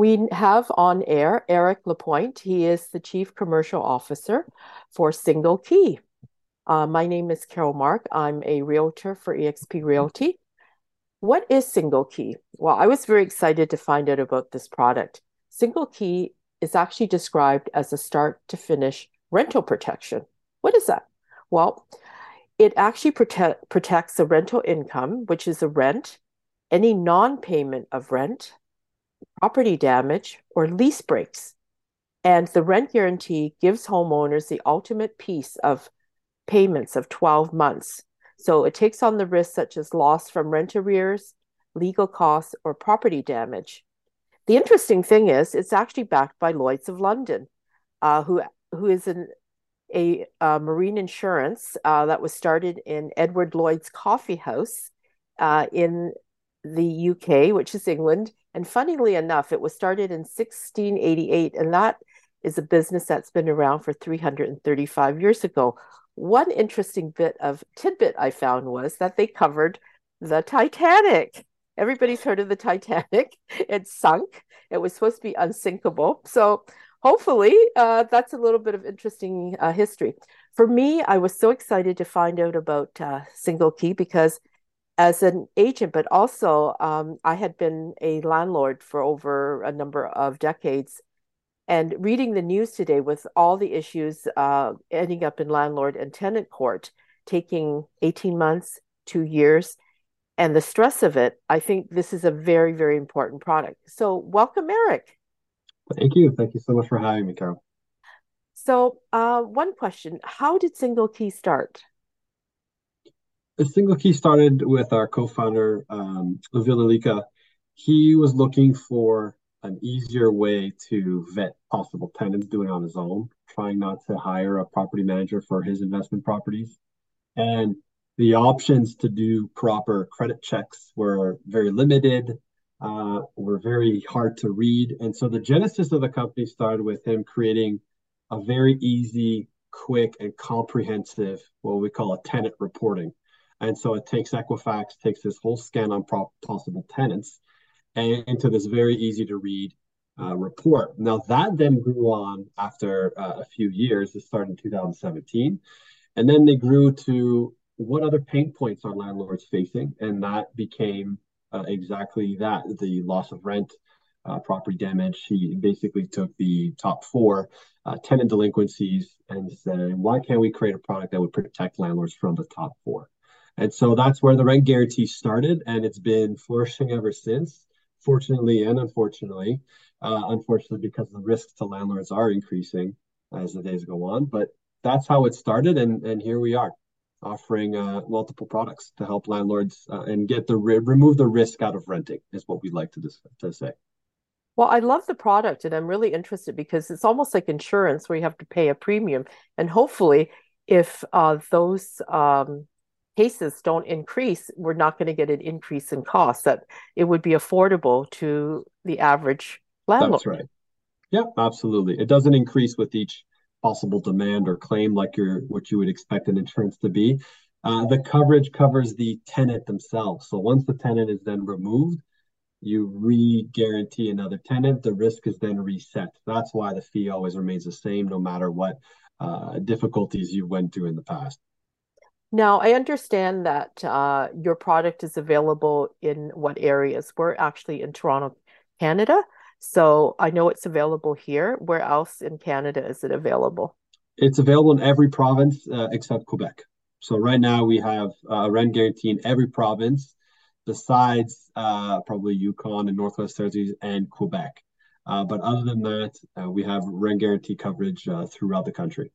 We have on air Erik Lapointe. He is the Chief Commercial Officer for Single Key. Uh, my name is Carol Mark. I'm a realtor for eXp Realty. What is Single Key? Well, I was very excited to find out about this product. Single Key is actually described as a start to finish rental protection. What is that? Well, it actually protect, protects the rental income, which is the rent, any non payment of rent, property damage, or lease breaks. And the rent guarantee gives homeowners the ultimate peace of payments of 12 months. So it takes on the risks such as loss from rent arrears, legal costs, or property damage. The interesting thing is, it's actually backed by Lloyd's of London, uh, who who is an, a marine insurance uh, that was started in Edward Lloyd's Coffee House uh, in the UK, which is England. And funnily enough, it was started in 1688, and that is a business that's been around for 335 years ago. One interesting bit of tidbit I found was that they covered the Titanic. Everybody's heard of the Titanic. It sunk. It was supposed to be unsinkable. So hopefully uh, that's a little bit of interesting uh, history. For me, I was so excited to find out about uh, Single Key because as an agent, but also um, I had been a landlord for over a number of decades. And reading the news today with all the issues uh, ending up in landlord and tenant court, taking 18 months, two years, and the stress of it, I think this is a very, very important product. So, welcome, Erik. Thank you. Thank you so much for having me, Carol. So, uh, one question How did Single Key start? Single Key started with our co founder, um, Lika. He was looking for an easier way to vet possible tenants doing it on his own, trying not to hire a property manager for his investment properties. And the options to do proper credit checks were very limited, uh, were very hard to read. And so the genesis of the company started with him creating a very easy, quick, and comprehensive, what we call a tenant reporting. And so it takes Equifax, takes this whole scan on possible tenants and into this very easy to read uh, report. Now that then grew on after uh, a few years. It started in 2017, and then they grew to what other pain points are landlords facing, and that became uh, exactly that: the loss of rent, uh, property damage. He basically took the top four uh, tenant delinquencies and said, "Why can't we create a product that would protect landlords from the top four? And so that's where the rent guarantee started, and it's been flourishing ever since fortunately and unfortunately. Uh, unfortunately, because the risks to landlords are increasing as the days go on. But that's how it started, and and here we are, offering uh, multiple products to help landlords uh, and get the remove the risk out of renting is what we'd like to dis- to say. Well, I love the product, and I'm really interested because it's almost like insurance where you have to pay a premium, and hopefully, if uh, those um, cases don't increase, we're not going to get an increase in costs. That it would be affordable to the average landlord. That's right. Yeah, absolutely. It doesn't increase with each possible demand or claim like you're what you would expect an insurance to be. Uh, the coverage covers the tenant themselves. So once the tenant is then removed, you re-guarantee another tenant. The risk is then reset. That's why the fee always remains the same, no matter what uh, difficulties you went through in the past. Now, I understand that uh, your product is available in what areas? We're actually in Toronto, Canada. So I know it's available here. Where else in Canada is it available? It's available in every province uh, except Quebec. So right now we have uh, rent guarantee in every province besides uh, probably Yukon and Northwest Territories and Quebec. Uh, but other than that, uh, we have rent guarantee coverage throughout the country.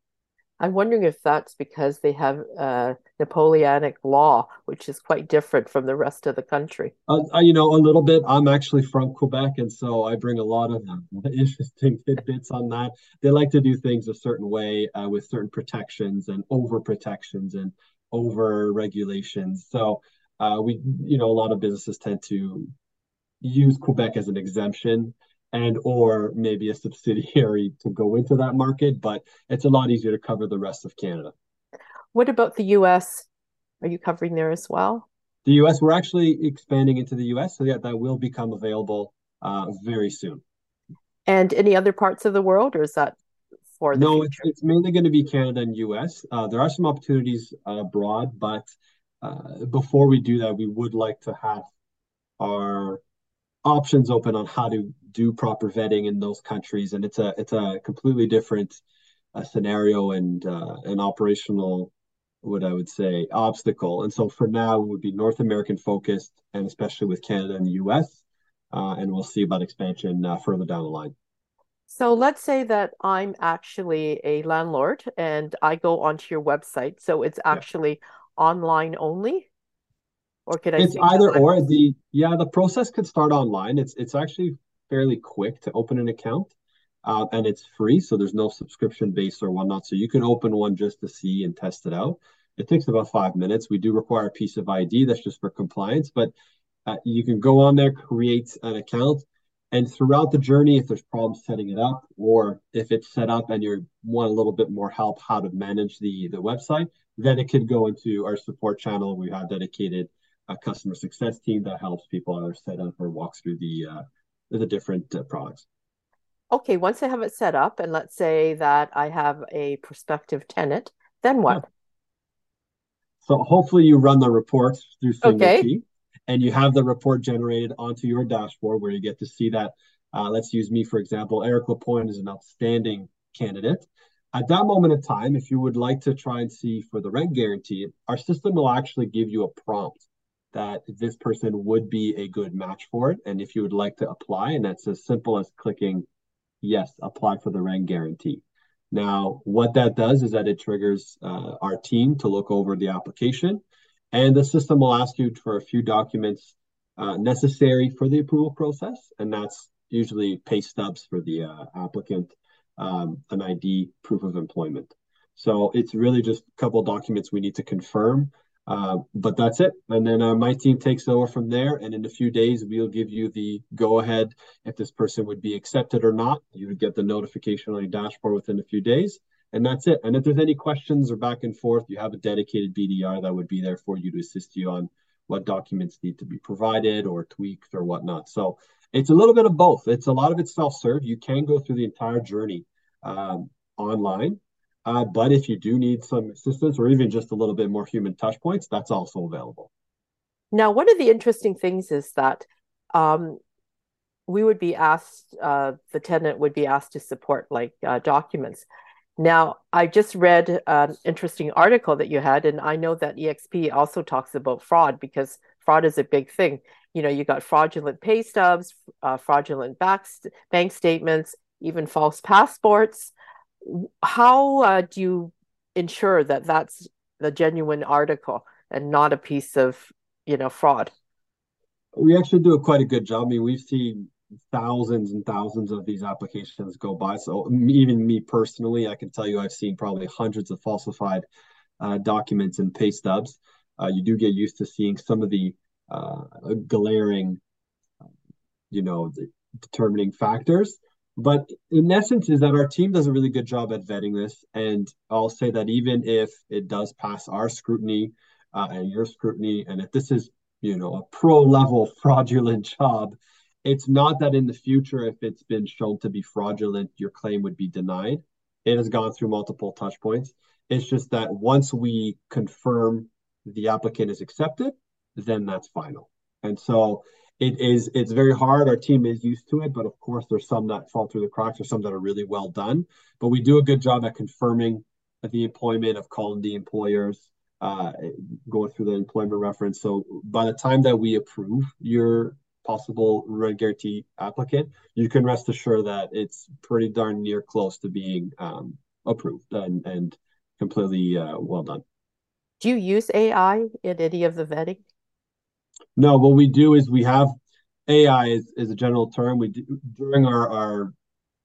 I'm wondering if that's because they have a Napoleonic law, which is quite different from the rest of the country. Uh, uh, you know, a little bit. I'm actually from Quebec, and so I bring a lot of interesting tidbits on that. They like to do things a certain way uh, with certain protections and over protections and over regulations. So uh, we, you know, a lot of businesses tend to use Quebec as an exemption and or maybe a subsidiary to go into that market, but it's a lot easier to cover the rest of Canada. What about the US? Are you covering there as well? The US, we're actually expanding into the US, so yeah, that will become available uh, very soon. And any other parts of the world, or is that for the no, future? it's, it's mainly going to be Canada and US. Uh, there are some opportunities uh, abroad, but uh, before we do that, we would like to have our options open on how to do proper vetting in those countries, and it's a it's a completely different uh, scenario and uh, an operational, what I would say, obstacle. And so for now, it would be North American focused, and especially with Canada and the US, uh, and we'll see about expansion uh, further down the line. So let's say that I'm actually a landlord and I go onto your website. So it's Yeah. actually online only, or could I It's either or. The yeah, the process could start online. It's it's actually fairly quick to open an account, uh, and it's free, so there's no subscription base or whatnot. So you can open one just to see and test it out. It takes about five minutes. We do require a piece of ID that's just for compliance, but uh, you can go on there, create an account, and throughout the journey, if there's problems setting it up, or if it's set up and you want a little bit more help how to manage the the website, then it could go into our support channel. We have dedicated a customer success team that helps people either set up or walk through the uh, the different uh, products. Okay, once I have it set up, and let's say that I have a prospective tenant, then Yeah. what? So hopefully you run the reports through Single Okay. Key and you have the report generated onto your dashboard where you get to see that. Uh, let's use me for example. Erik Lapointe is an outstanding candidate. At that moment in time, if you would like to try and see for the rent guarantee, our system will actually give you a prompt that this person would be a good match for it. And if you would like to apply, and that's as simple as clicking yes, apply for the rent guarantee. Now, what that does is that it triggers uh, our team to look over the application, and the system will ask you for a few documents uh, necessary for the approval process, and that's usually pay stubs for the uh, applicant, um, an ID, proof of employment. So it's really just a couple documents we need to confirm, uh, but that's it. And then uh, my team takes over from there, and in a few days we'll give you the go ahead if this person would be accepted or not. You would get the notification on your dashboard within a few days, and that's it. And if there's any questions or back and forth, you have a dedicated BDR that would be there for you to assist you on what documents need to be provided or tweaked or whatnot. So it's a little bit of both. It's a lot of it self-serve. You can go through the entire journey um, online, uh, but if you do need some assistance or even just a little bit more human touch points, that's also available. Now, one of the interesting things is that um, we would be asked, uh, the tenant would be asked to support like uh, documents. Now, I just read an interesting article that you had, and I know that EXP also talks about fraud because fraud is a big thing. You know, you got fraudulent pay stubs, uh, fraudulent back st bank statements, even false passports. How uh, do you ensure that that's the genuine article and not a piece of, you know, fraud? We actually do a quite a good job. I mean, we've seen thousands and thousands of these applications go by. So even me personally, I can tell you I've seen probably hundreds of falsified uh, documents and pay stubs. Uh, you do get used to seeing some of the uh, glaring, you know, the determining factors. But in essence, is that our team does a really good job at vetting this. And I'll say that even if it does pass our scrutiny uh, and your scrutiny, and if this is, you know, a pro level fraudulent job, it's not that in the future, if it's been shown to be fraudulent, your claim would be denied. It has gone through multiple touch points. It's just that once we confirm the applicant is accepted, then that's final. And so it is it's very hard. Our team is used to it, but of course there's some that fall through the cracks or some that are really well done. But we do a good job at confirming the employment of calling the employers, uh, going through the employment reference. So by the time that we approve your possible rent guarantee applicant, you can rest assured that it's pretty darn near close to being um, approved and, and completely uh, well done. Do you use AI in any of the vetting? No, what we do is we have AI is, is a general term. We do during our, our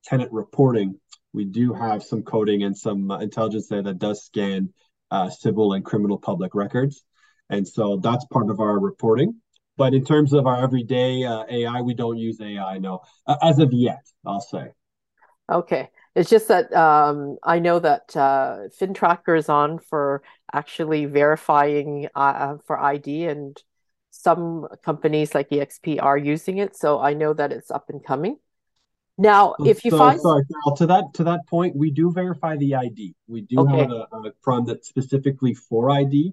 tenant reporting, we do have some coding and some intelligence there that does scan uh, civil and criminal public records. And so that's part of our reporting. But in terms of our everyday uh, AI, we don't use AI, no, as of yet, I'll say. Okay. It's just that um, I know that uh, FinTracker is on for actually verifying uh, for ID, and some companies like EXP are using it. So I know that it's up and coming. Now, if you so, find sorry, to that to that point, we do verify the ID. We do Okay. have a, a program that's specifically for ID.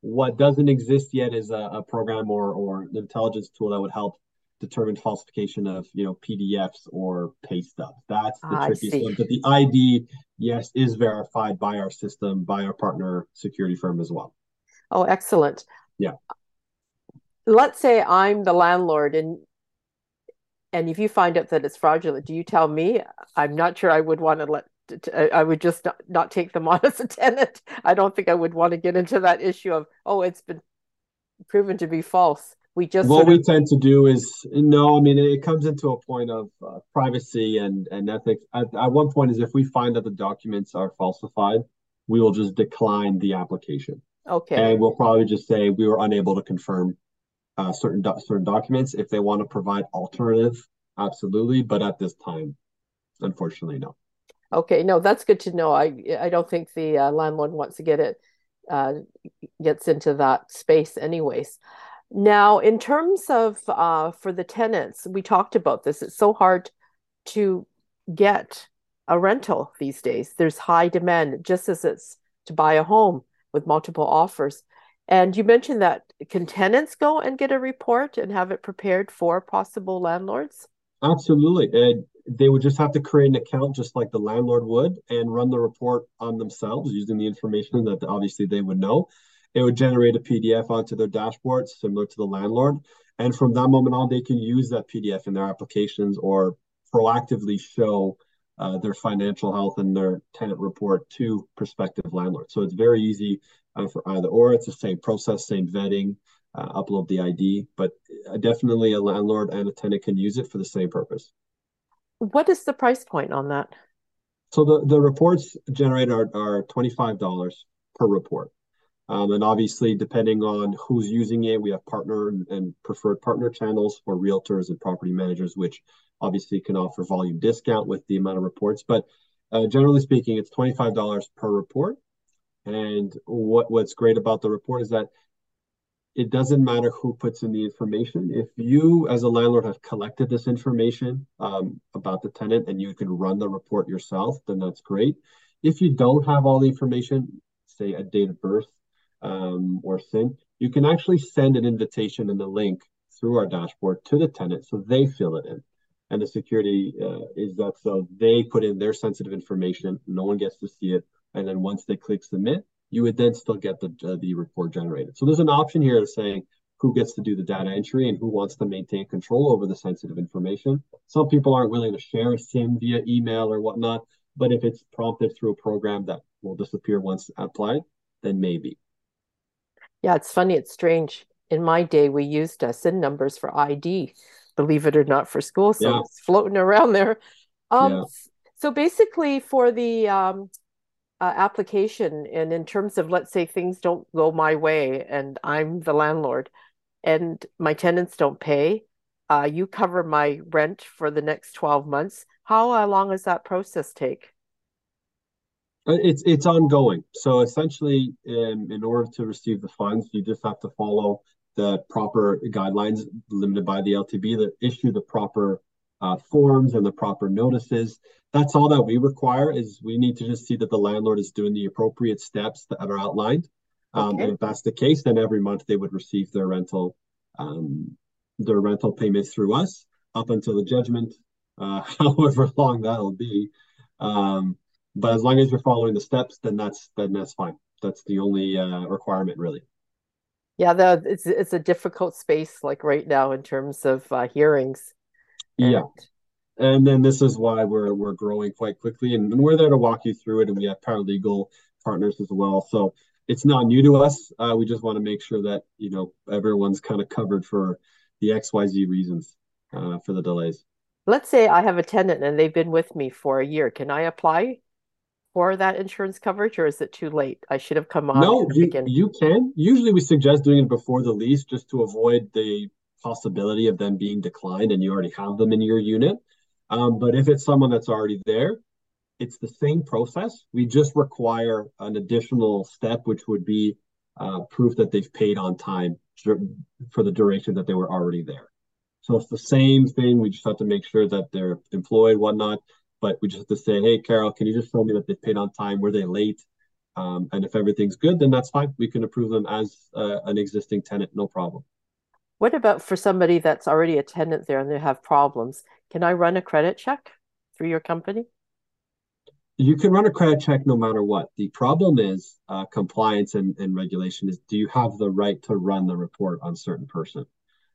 What doesn't exist yet is a, a program or or an intelligence tool that would help determine falsification of you know PDFs or pay stubs. That's the ah, trickiest see. one. But the ID, yes, is verified by our system, by our partner security firm as well. Oh, excellent. Yeah. Let's say I'm the landlord and and if you find out that it's fraudulent, do you tell me? I'm not sure I would want to let I would just not, not take them on as a tenant. I don't think I would want to get into that issue of, oh, it's been proven to be false. We just What sort we of tend to do is no, I mean it comes into a point of uh, privacy and and ethics. At, at one point is if we find that the documents are falsified, we will just decline the application, okay. and we'll probably just say we were unable to confirm uh, certain do certain documents. If they want to provide alternative, absolutely, but at this time, unfortunately, no. Okay, no, that's good to know. I I don't think the uh, landlord wants to get it uh, gets into that space anyways. Now, in terms of uh, for the tenants, we talked about this. It's so hard to get a rental these days. There's high demand, just as it's to buy a home with multiple offers. And you mentioned that can tenants go and get a report and have it prepared for possible landlords? Absolutely. And they would just have to create an account just like the landlord would and run the report on themselves using the information that obviously they would know. It would generate a PDF onto their dashboard similar to the landlord. And from that moment on, they can use that PDF in their applications or proactively show uh, their financial health and their tenant report to prospective landlords. So it's very easy uh, for either or. It's the same process, same vetting, uh, upload the ID, but uh, definitely a landlord and a tenant can use it for the same purpose. What is the price point on that? So the, the reports generated are, are $25 per report. Um, and obviously, depending on who's using it, we have partner and, and preferred partner channels for realtors and property managers, which obviously can offer volume discount with the amount of reports. But uh, generally speaking, it's $25 per report. And what, what's great about the report is that it doesn't matter who puts in the information. If you, as a landlord, have collected this information um, about the tenant and you can run the report yourself, then that's great. If you don't have all the information, say a date of birth um, or SIN, you can actually send an invitation and a link through our dashboard to the tenant so they fill it in. And the security uh, is that so they put in their sensitive information, no one gets to see it, and then once they click submit, you would then still get the uh, the report generated. So there's an option here of saying who gets to do the data entry and who wants to maintain control over the sensitive information. Some people aren't willing to share a SIN via email or whatnot, but if it's prompted through a program that will disappear once applied, then maybe. Yeah, it's funny, it's strange. In my day, we used uh, SIN numbers for ID, believe it or not, for school. So Yeah, it's floating around there. Um, yeah. so basically, for the um, uh, application, and in terms of, let's say things don't go my way, and I'm the landlord, and my tenants don't pay, uh, you cover my rent for the next 12 months. How long does that process take? Uh, It's it's ongoing. So essentially, um, in order to receive the funds, you just have to follow the proper guidelines limited by the LTB that issue the proper uh, forms and the proper notices. That's all that we require is we need to just see that the landlord is doing the appropriate steps that are outlined. Um, and if that's the case, then every month they would receive their rental um, their rental payments through us up until the judgment, uh, however long that'll be. Um, but as long as you're following the steps, then that's then that's fine. That's the only uh, requirement, really. Yeah, the, it's it's a difficult space like right now in terms of uh, hearings Yeah, and then this is why we're we're growing quite quickly, and, and we're there to walk you through it, and we have paralegal partners as well. So it's not new to us. Uh, we just want to make sure that you know everyone's kind of covered for the XYZ reasons uh, for the delays. let's say I have a tenant and they've been with me for a year. Can I apply for that insurance coverage or is it too late? I should have come on No, you you can. Usually we suggest doing it before the lease just to avoid the possibility of them being declined and you already have them in your unit. Um, but if it's someone that's already there, it's the same process. We just require an additional step, which would be uh, proof that they've paid on time for the duration that they were already there. So it's the same thing. We just have to make sure that they're employed, whatnot. But we just have to say, hey, Carol, can you just show me that they paid on time? Were they late? Um, and if everything's good, then that's fine. We can approve them as uh, an existing tenant, no problem. What about for somebody that's already a tenant there and they have problems? Can I run a credit check through your company? You can run a credit check no matter what. The problem is uh, compliance and, and regulation is do you have the right to run the report on certain person?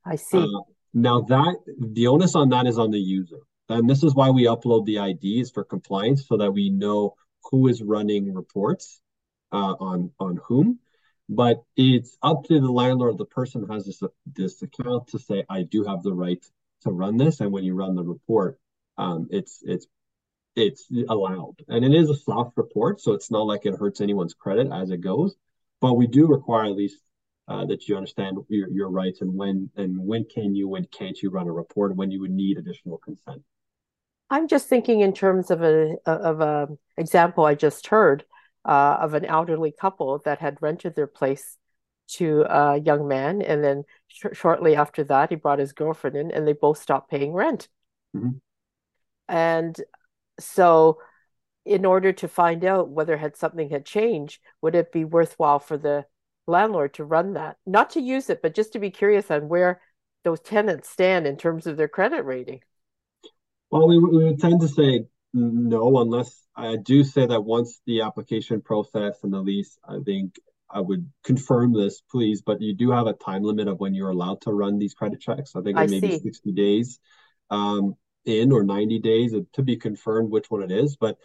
I see. Uh, now that the onus on that is on the user. And this is why we upload the IDs for compliance so that we know who is running reports uh, on on whom. But it's up to the landlord. The person has this this account to say, I do have the right to run this. And when you run the report, um, it's it's it's allowed. And it is a soft report, so it's not like it hurts anyone's credit as it goes. But we do require at least uh, that you understand your, your rights and when and when can you, when can't you run a report, when you would need additional consent. I'm just thinking in terms of a of a example I just heard uh, of an elderly couple that had rented their place to a young man, and then sh- shortly after that, he brought his girlfriend in, and they both stopped paying rent. Mm-hmm. And so, in order to find out whether had something had changed, would it be worthwhile for the landlord to run that, not to use it, but just to be curious on where those tenants stand in terms of their credit rating? Well, we, we would tend to say no, unless I do say that once the application process and the lease, I think I would confirm this, please. But you do have a time limit of when you're allowed to run these credit checks. I think I maybe see. 60 days um, in or 90 days to be confirmed which one it is. But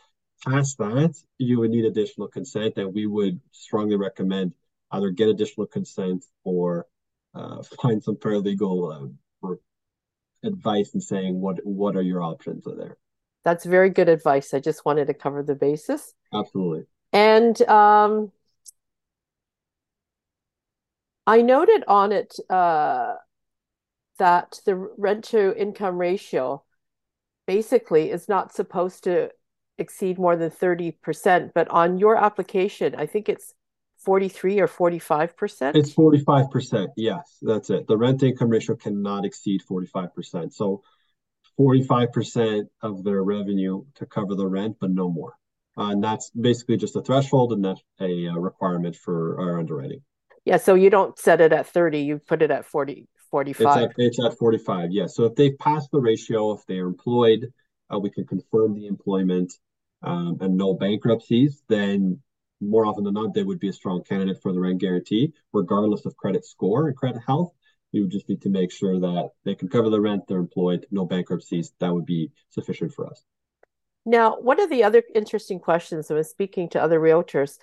past that, you would need additional consent, and we would strongly recommend either get additional consent or uh, find some paralegal uh, advice and saying what what are your options are there. That's very good advice. I just wanted to cover the basis. Absolutely. And um, I noted on it uh, that the rent to income ratio basically is not supposed to exceed more than 30%, but on your application, I think it's 43 or 45%? It's 45%. Yes, that's it. The rent to income ratio cannot exceed 45%. So 45% of their revenue to cover the rent, but no more. Uh, and that's basically just a threshold and that's a uh, requirement for our underwriting. Yeah, so you don't set it at 30, you put it at 40, 45. It's at, it's at 45, yeah. So if they've passed the ratio, if they're employed, uh, we can confirm the employment um, and no bankruptcies, then more often than not, they would be a strong candidate for the rent guarantee, regardless of credit score and credit health. We would just need to make sure that they can cover the rent, they're employed, no bankruptcies. That would be sufficient for us. Now, one of the other interesting questions was speaking to other realtors,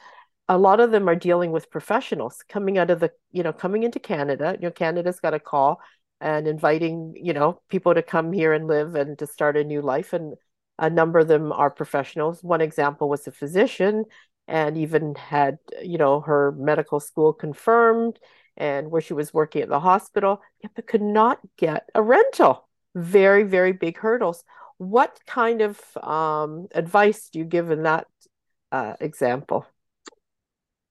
a lot of them are dealing with professionals coming out of the, you know, coming into Canada. You know, Canada's got a call and inviting, you know, people to come here and live and to start a new life. And a number of them are professionals. One example was a physician and even had, you know, her medical school confirmed and where she was working at the hospital, yet but could not get a rental. Very, very big hurdles. What kind of um, advice do you give in that uh, example?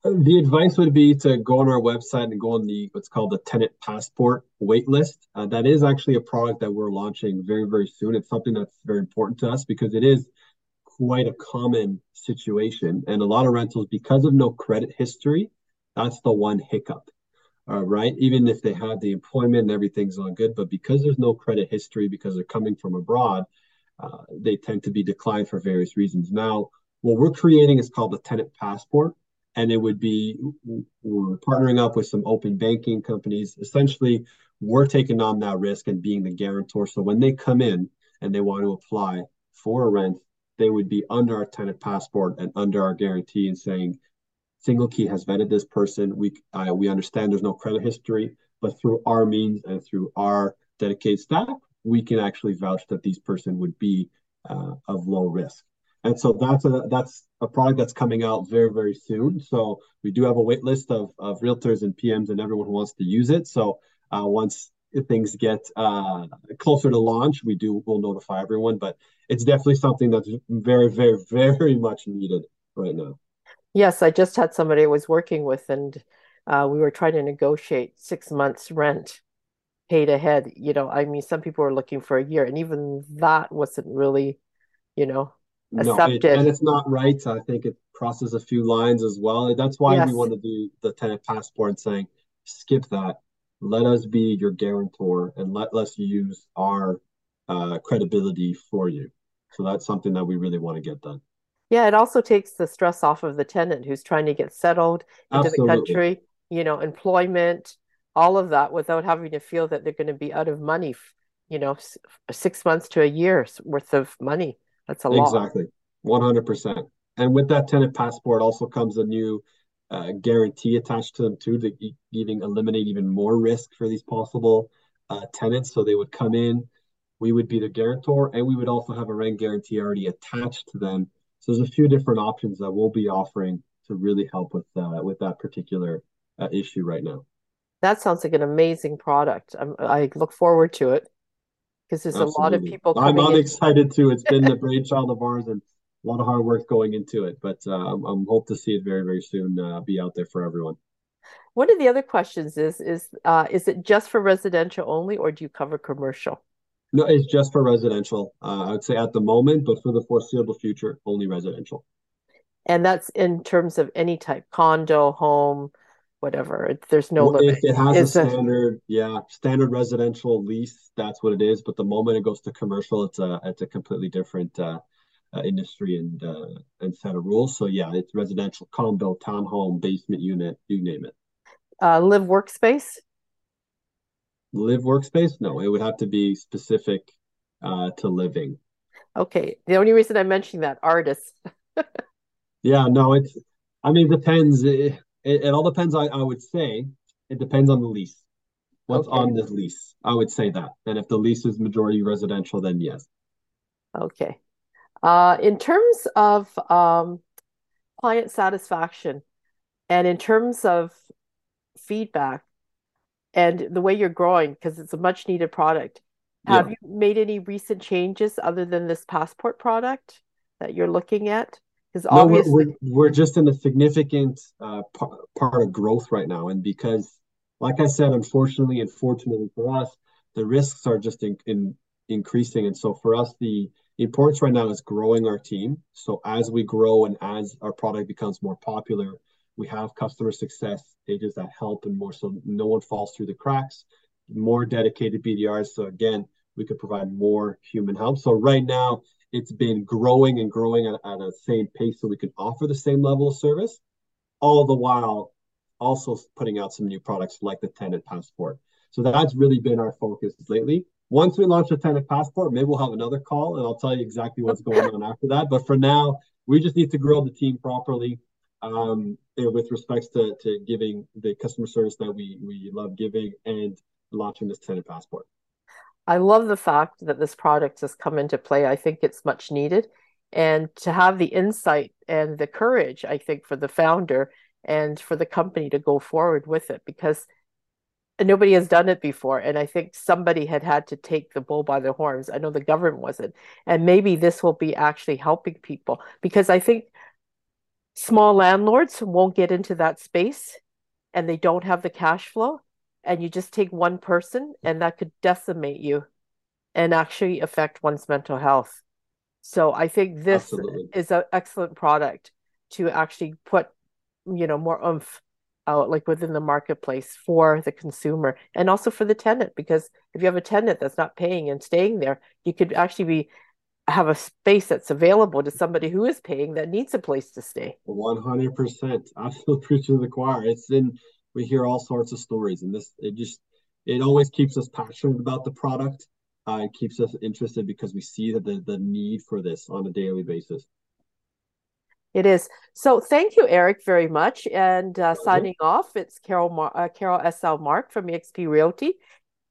The advice would be to go on our website and go on the what's called the tenant passport waitlist. Uh, that is actually a product that we're launching very, very soon. It's something that's very important to us because it is quite a common situation. And a lot of rentals, because of no credit history, that's the one hiccup, uh, right? Even if they have the employment and everything's all good, but because there's no credit history, because they're coming from abroad, uh, they tend to be declined for various reasons. Now, what we're creating is called the tenant passport. And it would be, we're partnering up with some open banking companies. Essentially, we're taking on that risk and being the guarantor. So when they come in and they want to apply for a rent, they would be under our tenant passport and under our guarantee and saying, Single Key has vetted this person. We uh, we understand there's no credit history, but through our means and through our dedicated staff, we can actually vouch that these person would be uh, of low risk. And so that's a that's a product that's coming out very very soon. So we do have a wait list of of realtors and PMs and everyone who wants to use it. So uh, once things get uh, closer to launch, we do will notify everyone. But it's definitely something that's very, very, very much needed right now. Yes, I just had somebody I was working with, and uh, we were trying to negotiate six months rent, paid ahead. You know, I mean, some people were looking for a year, and even that wasn't really, you know, accepted. No, it, and it's not right. I think it crosses a few lines as well. That's why yes. we want to do the tenant passport and saying, skip that. Let us be your guarantor and let us use our uh, credibility for you. So that's something that we really want to get done. Yeah, it also takes the stress off of the tenant who's trying to get settled into Absolutely. the country, you know, employment, all of that without having to feel that they're going to be out of money, you know, six months to a year's worth of money. That's a lot. Exactly. 100%. And with that tenant passport also comes a new uh, guarantee attached to them too, to even eliminate even more risk for these possible uh, tenants. So they would come in, we would be the guarantor, and we would also have a rent guarantee already attached to them. So there's a few different options that we'll be offering to really help with uh, with that particular uh, issue right now. That sounds like an amazing product. I'm, i look forward to it because there's Absolutely. a lot of people. I'm, I'm excited too. It's been the brainchild of ours and a lot of hard work going into it, but uh, I'm, I'm hope to see it very very soon uh, be out there for everyone. One of the other questions is is uh, is it just for residential only, or do you cover commercial? No, it's just for residential. Uh, I would say at the moment, but for the foreseeable future, only residential. And that's in terms of any type, condo, home, whatever. There's no well, limit. If it has it's a standard, a... yeah, standard residential lease, that's what it is. But the moment it goes to commercial, it's a it's a completely different uh, uh, industry and uh, and set of rules. So yeah, it's residential, condo, townhome, basement unit, you name it. Uh, live workspace live workspace? No, it would have to be specific uh, to living. Okay. The only reason I'm mentioning that artists. yeah, no, it's. I mean, it depends. It, it, it, all depends. I, I would say it depends on the lease. What's okay. on this lease? I would say that. And if the lease is majority residential, then yes. Okay. Uh, in terms of um, client satisfaction, and in terms of feedback, and the way you're growing because it's a much needed product. Have yeah. you made any recent changes other than this passport product that you're looking at? Because no, obviously we're, we're, we're, just in a significant uh, p- part of growth right now, and because, like I said, unfortunately and fortunately for us, the risks are just in, in increasing, and so for us, the importance right now is growing our team. So as we grow and as our product becomes more popular, we have customer success agents that help and more so no one falls through the cracks, more dedicated BDRs. So again, we could provide more human help. So right now it's been growing and growing at, at a same pace so we can offer the same level of service, all the while also putting out some new products like the tenant passport. So that's really been our focus lately. Once we launch the tenant passport, maybe we'll have another call and I'll tell you exactly what's going on after that. But for now, we just need to grow the team properly um, with respects to, to giving the customer service that we, we love giving and launching this tenant passport. I love the fact that this product has come into play. I think it's much needed. And to have the insight and the courage, I think, for the founder and for the company to go forward with it because nobody has done it before. And I think somebody had had to take the bull by the horns. I know the government wasn't. And maybe this will be actually helping people because I think small landlords won't get into that space and they don't have the cash flow and you just take one person and that could decimate you and actually affect one's mental health so i think this Absolutely. is an excellent product to actually put you know more oomph out like within the marketplace for the consumer and also for the tenant because if you have a tenant that's not paying and staying there you could actually be have a space that's available to somebody who is paying that needs a place to stay. 100%. I feel preaching to the choir. It's in, we hear all sorts of stories and this, it just, it always keeps us passionate about the product. Uh, it keeps us interested because we see that the, the need for this on a daily basis. It is. So thank you, Erik, very much. And uh, signing off, it's Carol Mar- uh, Carol S.L. Mark from eXp Realty.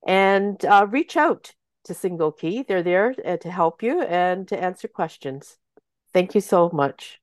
And uh, reach out to Single Key. They're there uh, to help you and to answer questions. Thank you so much.